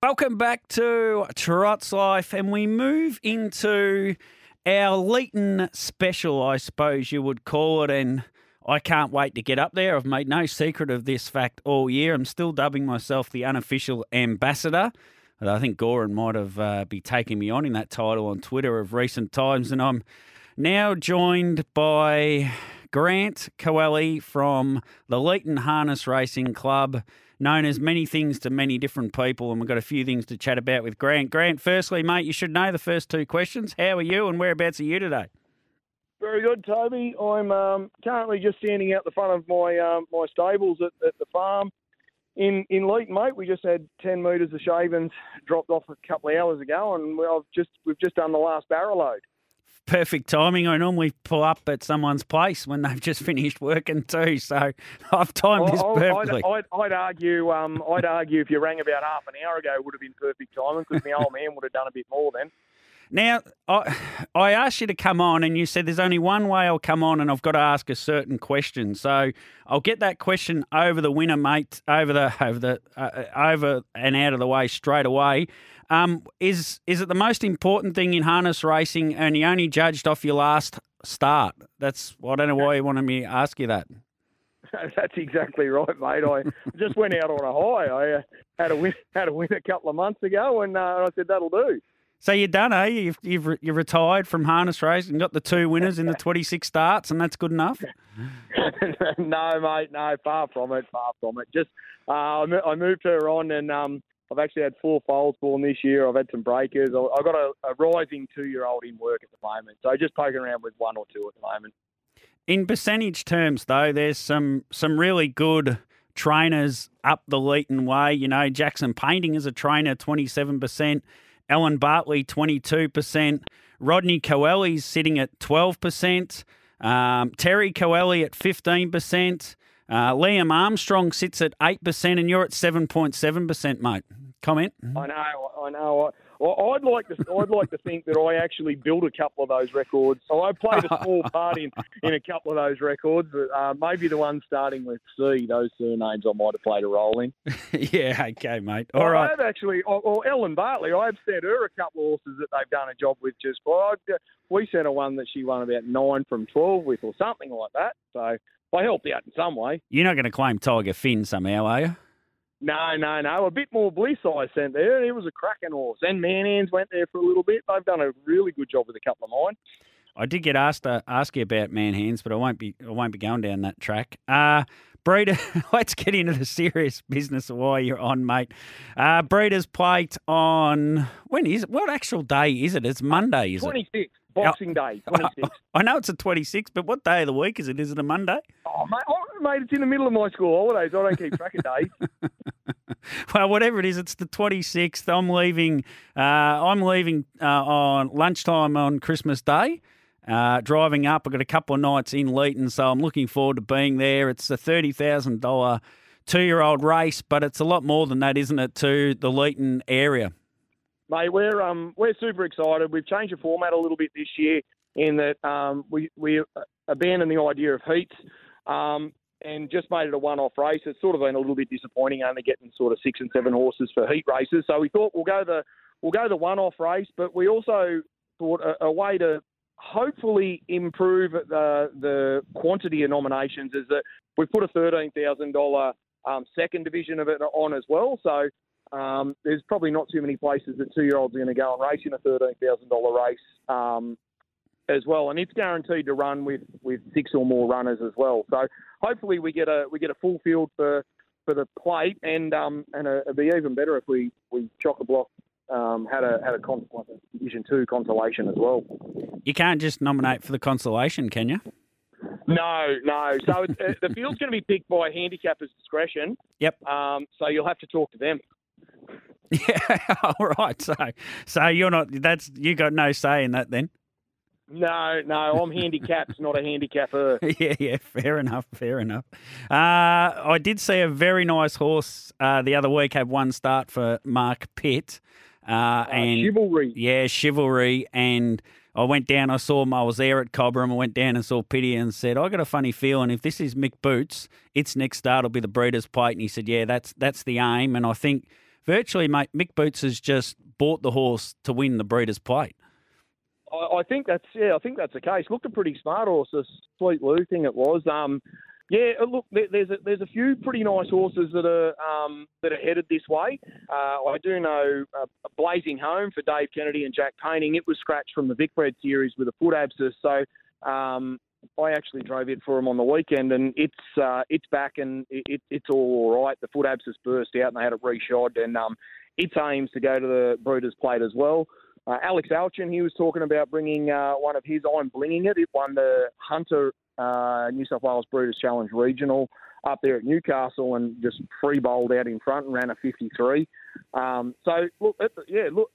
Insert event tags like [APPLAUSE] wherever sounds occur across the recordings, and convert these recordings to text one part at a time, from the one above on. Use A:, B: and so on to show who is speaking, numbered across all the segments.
A: Welcome back to Trot's Life, and we move into our Leeton special, I suppose you would call it. And I can't wait to get up there. I've made no secret of this fact all year. I'm still dubbing myself the unofficial ambassador. I think Goran might have uh, be taking me on in that title on Twitter of recent times, and I'm now joined by Grant Coelho from the Leeton Harness Racing Club known as many things to many different people, and we've got a few things to chat about with Grant. Grant, firstly, mate, you should know the first two questions. How are you, and whereabouts are you today?
B: Very good, Toby. I'm um, currently just standing out the front of my um, my stables at, at, the farm in in Leeton, mate. We just had ten metres of shavings dropped off a couple of hours ago, and we've just we've just done the last barrel load
A: perfect timing. I normally pull up at someone's place when they've just finished working too, so I've timed this perfectly.
B: I'd, I'd, I'd argue, um, I'd argue if you rang about half an hour ago, it would have been perfect timing because my old man would have done a bit more then.
A: Now, I, I asked you to come on, and you said there's only one way I'll come on, and I've got to ask a certain question. So I'll get that question over the winner, mate, over the over the uh, over and out of the way straight away. Um, is is it the most important thing in harness racing, and you only judged off your last start? That's I don't know why you wanted me to ask you that. [LAUGHS]
B: That's exactly right, mate. I just went out on a high. I uh, had a win, had a win a couple of months ago, and uh, I said that'll do.
A: So you're done, eh? You've you've you're retired from harness racing, got the two winners in the [LAUGHS] 26 starts, and that's good enough. [LAUGHS]
B: no, mate, no, far from it, far from it. Just uh, I moved her on, and um, I've actually had four foals born this year. I've had some breakers. I've got a, a rising two-year-old in work at the moment, so just poking around with one or two at the moment.
A: In percentage terms, though, there's some some really good trainers up the Leeton way. You know, Jackson Painting is a trainer, 27%. Ellen Bartley, 22%. Rodney Coelho's sitting at 12%. Um, Terry Coelho at 15%. Uh, Liam Armstrong sits at 8%, and you're at 7.7%, mate. Comment?
B: I know, I know. Well, I'd like to. I'd like to think that I actually built a couple of those records. So I played a small part in, in a couple of those records. Uh, maybe the one starting with C. Those surnames I might have played a role in. [LAUGHS]
A: yeah. Okay, mate. All well, right.
B: I've actually. or Ellen Bartley. I've sent her a couple of horses that they've done a job with just fine. We sent her one that she won about nine from twelve with, or something like that. So I helped out in some way.
A: You're not going to claim Tiger Finn somehow, are you?
B: No, no, no. A bit more bliss I sent there. It was a cracking horse. And Manhands went there for a little bit. They've done a really good job with a couple of mine.
A: I did get asked to ask you about Manhands, but I won't be I won't be going down that track. Uh Breeder, [LAUGHS] let's get into the serious business of why you're on, mate. Uh, Breeders' Plate on when is it? What actual day is it? It's Monday, is
B: 26. it? Boxing Day, 26.
A: I know it's a 26, but what day of the week is it? Is it a Monday?
B: Oh, mate, oh, mate it's in the middle of my school holidays. I don't keep track of days. [LAUGHS]
A: well, whatever it is, it's the 26th. I'm leaving. Uh, I'm leaving uh, on lunchtime on Christmas Day. Uh, driving up, I've got a couple of nights in Leeton, so I'm looking forward to being there. It's a thirty thousand dollar two year old race, but it's a lot more than that, isn't it? To the Leeton area.
B: Mate, we're um we're super excited. We've changed the format a little bit this year in that um we we abandoned the idea of heats. Um, and just made it a one-off race. It's sort of been a little bit disappointing, only getting sort of six and seven horses for heat races. So we thought we'll go the we'll go the one-off race, but we also thought a, a way to hopefully improve the the quantity of nominations is that we put a thirteen thousand um, second division of it on as well. So um, there's probably not too many places that two year olds are going to go and race in a thirteen thousand dollar race um, as well, and it's guaranteed to run with, with six or more runners as well. So hopefully we get a we get a full field for for the plate, and um, and a, it'd be even better if we we chock a block um, had a had a con- Division Two consolation as well.
A: You can't just nominate for the consolation, can you?
B: No, no. So uh, the field's going to be picked by handicapper's discretion. [LAUGHS]
A: Yep.
B: Um, so you'll have to talk to them. [LAUGHS]
A: Yeah, [LAUGHS] all right. So, so you're not. That's you got no say in that then.
B: No, no, I'm handicapped, not a handicapper. [LAUGHS]
A: yeah, yeah, fair enough, fair enough. Uh, I did see a very nice horse uh, the other week have one start for Mark Pitt. Uh,
B: Uh,
A: and
B: chivalry.
A: Yeah, chivalry. And I went down, I saw him, I was there at Cobram, I went down and saw Pity and said, I got a funny feeling if this is Mick Boots, its next start will be the Breeders' Plate. And he said, Yeah, that's that's the aim. And I think virtually, mate, Mick Boots has just bought the horse to win the Breeders' Plate.
B: I, I think that's yeah, I think that's the case. Looked a pretty smart horse, a Sweet Lou thing it was. Um, yeah, uh, look, there's a, there's a few pretty nice horses that are um, that are headed this way. Uh, I do know uh, Blazing Home for Dave Kennedy and Jack Painting. It was scratched from the Vicbred series with a foot abscess, so um, I actually drove it for him on the weekend, and it's uh, it's back and it, it's all right. The foot abscess burst out, and they had it reshod, and um, its aims to go to the Breeders' Plate as well. Uh, Alex Alchin, he was talking about bringing uh, one of his. I'm blinging it. It won the Hunter uh, New South Wales Breeders' Challenge Regional up there at Newcastle and just free bowled out in front and ran a 53. Um, so look, yeah, look,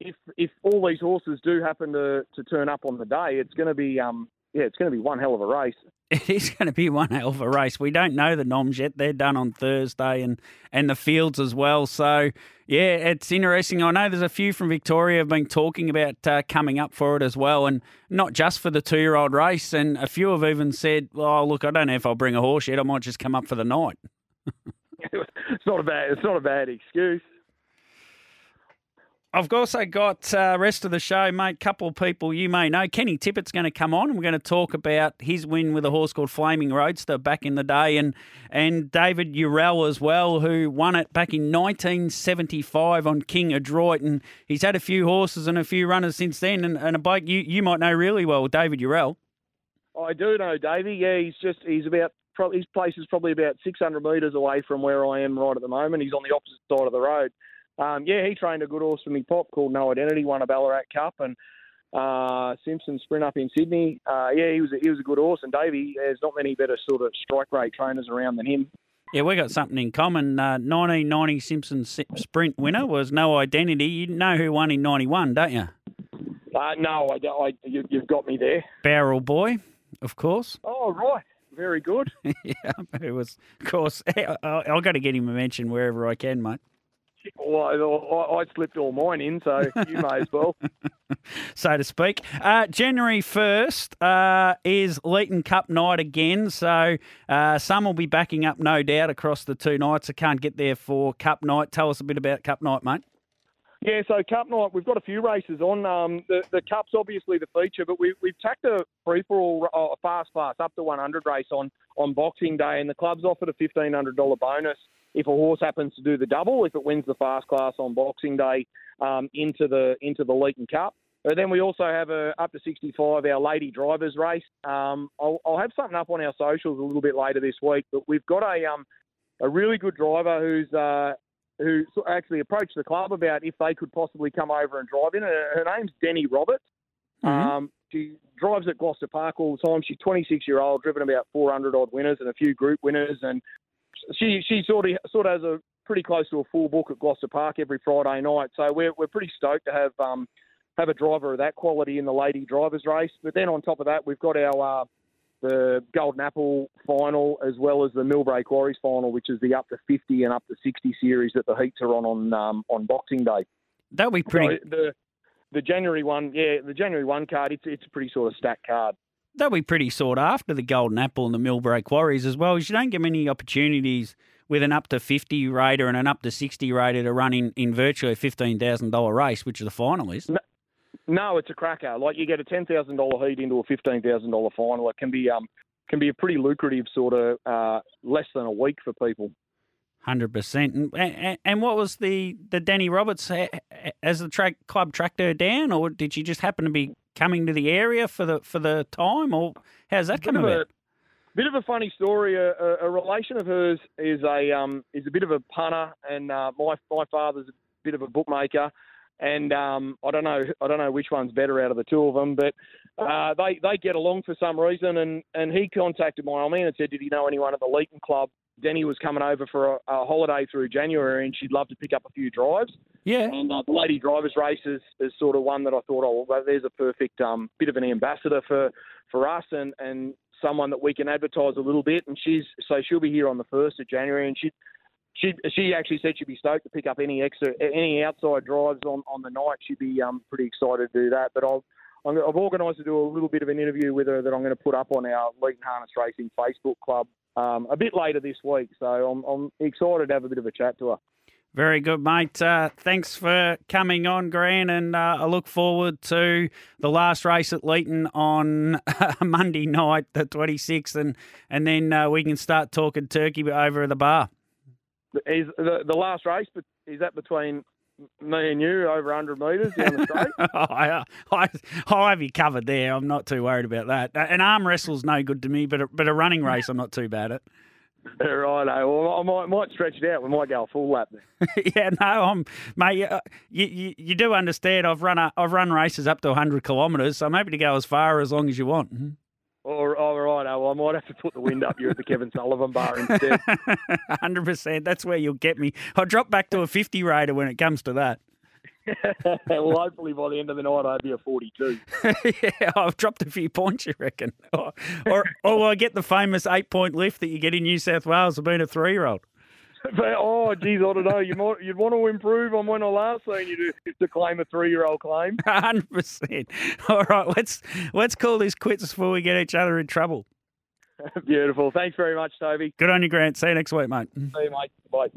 B: if if all these horses do happen to, to turn up on the day, it's going to be um, yeah, it's going to be one hell of a race. [LAUGHS]
A: It is going to be one hell of a race. We don't know the noms yet; they're done on Thursday, and and the fields as well. So yeah, it's interesting. I know there's a few from Victoria have been talking about uh, coming up for it as well, and not just for the two-year-old race. And a few have even said, "Oh, look, I don't know if I'll bring a horse yet. I might just come up for the night." [LAUGHS] [LAUGHS]
B: it's not a bad it's not a bad excuse.
A: I've also got uh, rest of the show, mate. Couple of people you may know. Kenny Tippett's going to come on, and we're going to talk about his win with a horse called Flaming Roadster back in the day, and and David Urell as well, who won it back in 1975 on King Adroit, and he's had a few horses and a few runners since then, and, and a bike you you might know really well, David Urell.
B: I do know Davey. Yeah, he's just he's about his place is probably about 600 metres away from where I am right at the moment. He's on the opposite side of the road. Um, yeah, he trained a good horse for me, Pop, called No Identity, won a Ballarat Cup, and uh, Simpson Sprint up in Sydney. Uh, yeah, he was a, he was a good horse, and Davey, there's not many better sort of strike rate trainers around than him.
A: Yeah, we got something in common. Uh, 1990 Simpson Sprint winner was No Identity. You know who won in 91, don't you?
B: Uh, no, I, I, you, you've got me there.
A: Barrel Boy, of course.
B: Oh, right. Very good. [LAUGHS]
A: yeah, it was, of course. [LAUGHS] I've got to get him a mention wherever I can, mate.
B: Well, I, I, slipped all mine in, so you may as well. [LAUGHS]
A: so to speak. Uh, January 1st uh, is Leeton Cup night again, so uh, some will be backing up, no doubt, across the two nights. I can't get there for Cup night. Tell us a bit about Cup night, mate.
B: Yeah, so Cup night, we've got a few races on. Um, the, the Cup's obviously the feature, but we, we've tacked a free for all, uh, a fast class up to 100 race on, on Boxing Day, and the club's offered a $1,500 bonus if a horse happens to do the double, if it wins the fast class on Boxing Day um, into the into the Leeton Cup. But then we also have a up to 65 our lady drivers race. Um, I'll, I'll, have something up on our socials a little bit later this week. But we've got a um, a really good driver who's uh, who actually approached the club about if they could possibly come over and drive in. Her, her name's Denny Roberts. Mm-hmm. Um, she drives at Gloucester Park all the time. She's 26 year old, driven about 400 odd winners and a few group winners, and she she sort of sort of has a pretty close to a full book at Gloucester Park every Friday night. So we're we're pretty stoked to have um, have a driver of that quality in the lady drivers race. But then on top of that, we've got our uh, the Golden Apple final as well as the Millbrae Quarries final, which is the up to 50 and up to 60 series that the heats are on on um, on Boxing Day.
A: That'll be pretty.
B: So the the January one, yeah, the January one card, it's it's a pretty sort of stacked card
A: they'll be pretty sought after the Golden Apple and the Millbrae Quarries as well. As You don't get many opportunities with an up to 50 raider and an up to 60 raider to run in, in virtually a $15,000 race, which is the final is.
B: No, no, it's a cracker. Like you get a $10,000 heat into a $15,000 final. It can be um can be a pretty lucrative sort of uh, less than a week for people.
A: Hundred percent. And, and what was the the Danny Roberts? Has the track club tracked her down, or did she just happen to be coming to the area for the for the time, or how's that come about?
B: A, bit of a funny story. A, a, a, relation of hers is a um, is a bit of a punter, and uh, my my father's a bit of a bookmaker. And um, I don't know, I don't know which one's better out of the two of them, but uh, they they get along for some reason. And, and he contacted my old man and said, did he know anyone at the Leeton Club Denny was coming over for a, a holiday through January, and she'd love to pick up a few drives.
A: Yeah.
B: And uh, the Lady Drivers Race is, is sort of one that I thought, oh, well, there's a perfect um, bit of an ambassador for, for us and, and someone that we can advertise a little bit. And she's so she'll be here on the first of January, and she she she actually said she'd be stoked to pick up any extra any outside drives on, on the night. She'd be um, pretty excited to do that. But I'll, i have organised to do a little bit of an interview with her that I'm going to put up on our Leeton Harness Racing Facebook club um, a bit later this week. So I'm, I'm excited to have a bit of a chat to her.
A: Very good, mate. Uh, thanks for coming on, Grant, and uh, I look forward to the last race at Leeton on [LAUGHS] Monday night, the 26th, and and then uh, we can start talking turkey over at the bar.
B: Is the the last race? But is that between me and you over 100 metres down the straight? [LAUGHS] Oh, I,
A: I, I'll have you covered there. I'm not too worried about that. Uh, an arm wrestle's no good to me, but a, but a running race, I'm not too bad at. [LAUGHS]
B: Right, eh? well, I might might stretch it out. We might go a full lap
A: there. [LAUGHS] yeah, no, I'm mate. Uh, you, you, you do understand? I've run a, I've run races up to 100 kilometres, so I'm happy to go as far as long as you want. Mm-hmm.
B: All, all right, well, I might have to put the wind up you at the Kevin Sullivan bar instead. [LAUGHS]
A: 100%. That's where you'll get me. I'll drop back to a 50 raider when it comes to that. [LAUGHS]
B: well, hopefully by the end of the night, I'll be a 42. [LAUGHS]
A: yeah, I've dropped a few points, you reckon? Or, or, or I get the famous eight point lift that you get in New South Wales for being a three year old.
B: oh, geez, I don't know. You might, you'd want to improve on when I last seen you to, to claim a three-year-old claim.
A: Hundred percent. All right, let's let's call this quits before we get each other in trouble. [LAUGHS]
B: Beautiful. Thanks very much, Toby.
A: Good on you, Grant. See you next week, mate.
B: See you, mate. Bye.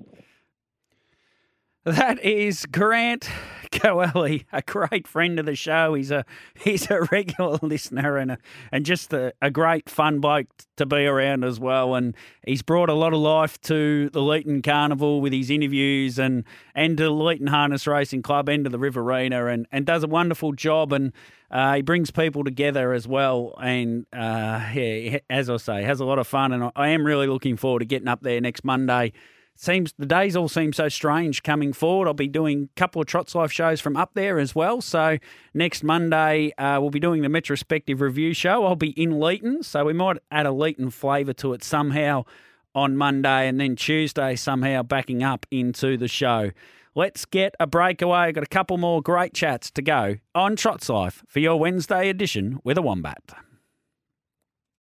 A: That is Grant Coelho, a great friend of the show. He's a he's a regular [LAUGHS] listener and a, and just a, a great fun bloke to be around as well. And he's brought a lot of life to the Leeton Carnival with his interviews and and to Leeton Harness Racing Club and to the Riverina and, and does a wonderful job and uh, he brings people together as well. And uh, yeah, as I say, has a lot of fun. And I am really looking forward to getting up there next Monday seems the days all seem so strange coming forward. I'll be doing a couple of Trots Life shows from up there as well. So next Monday uh, we'll be doing the Metrospective review show. I'll be in Leeton, so we might add a Leeton flavour to it somehow on Monday, and then Tuesday somehow backing up into the show. Let's get a breakaway. I've Got a couple more great chats to go on Trots Life for your Wednesday edition with a Wombat.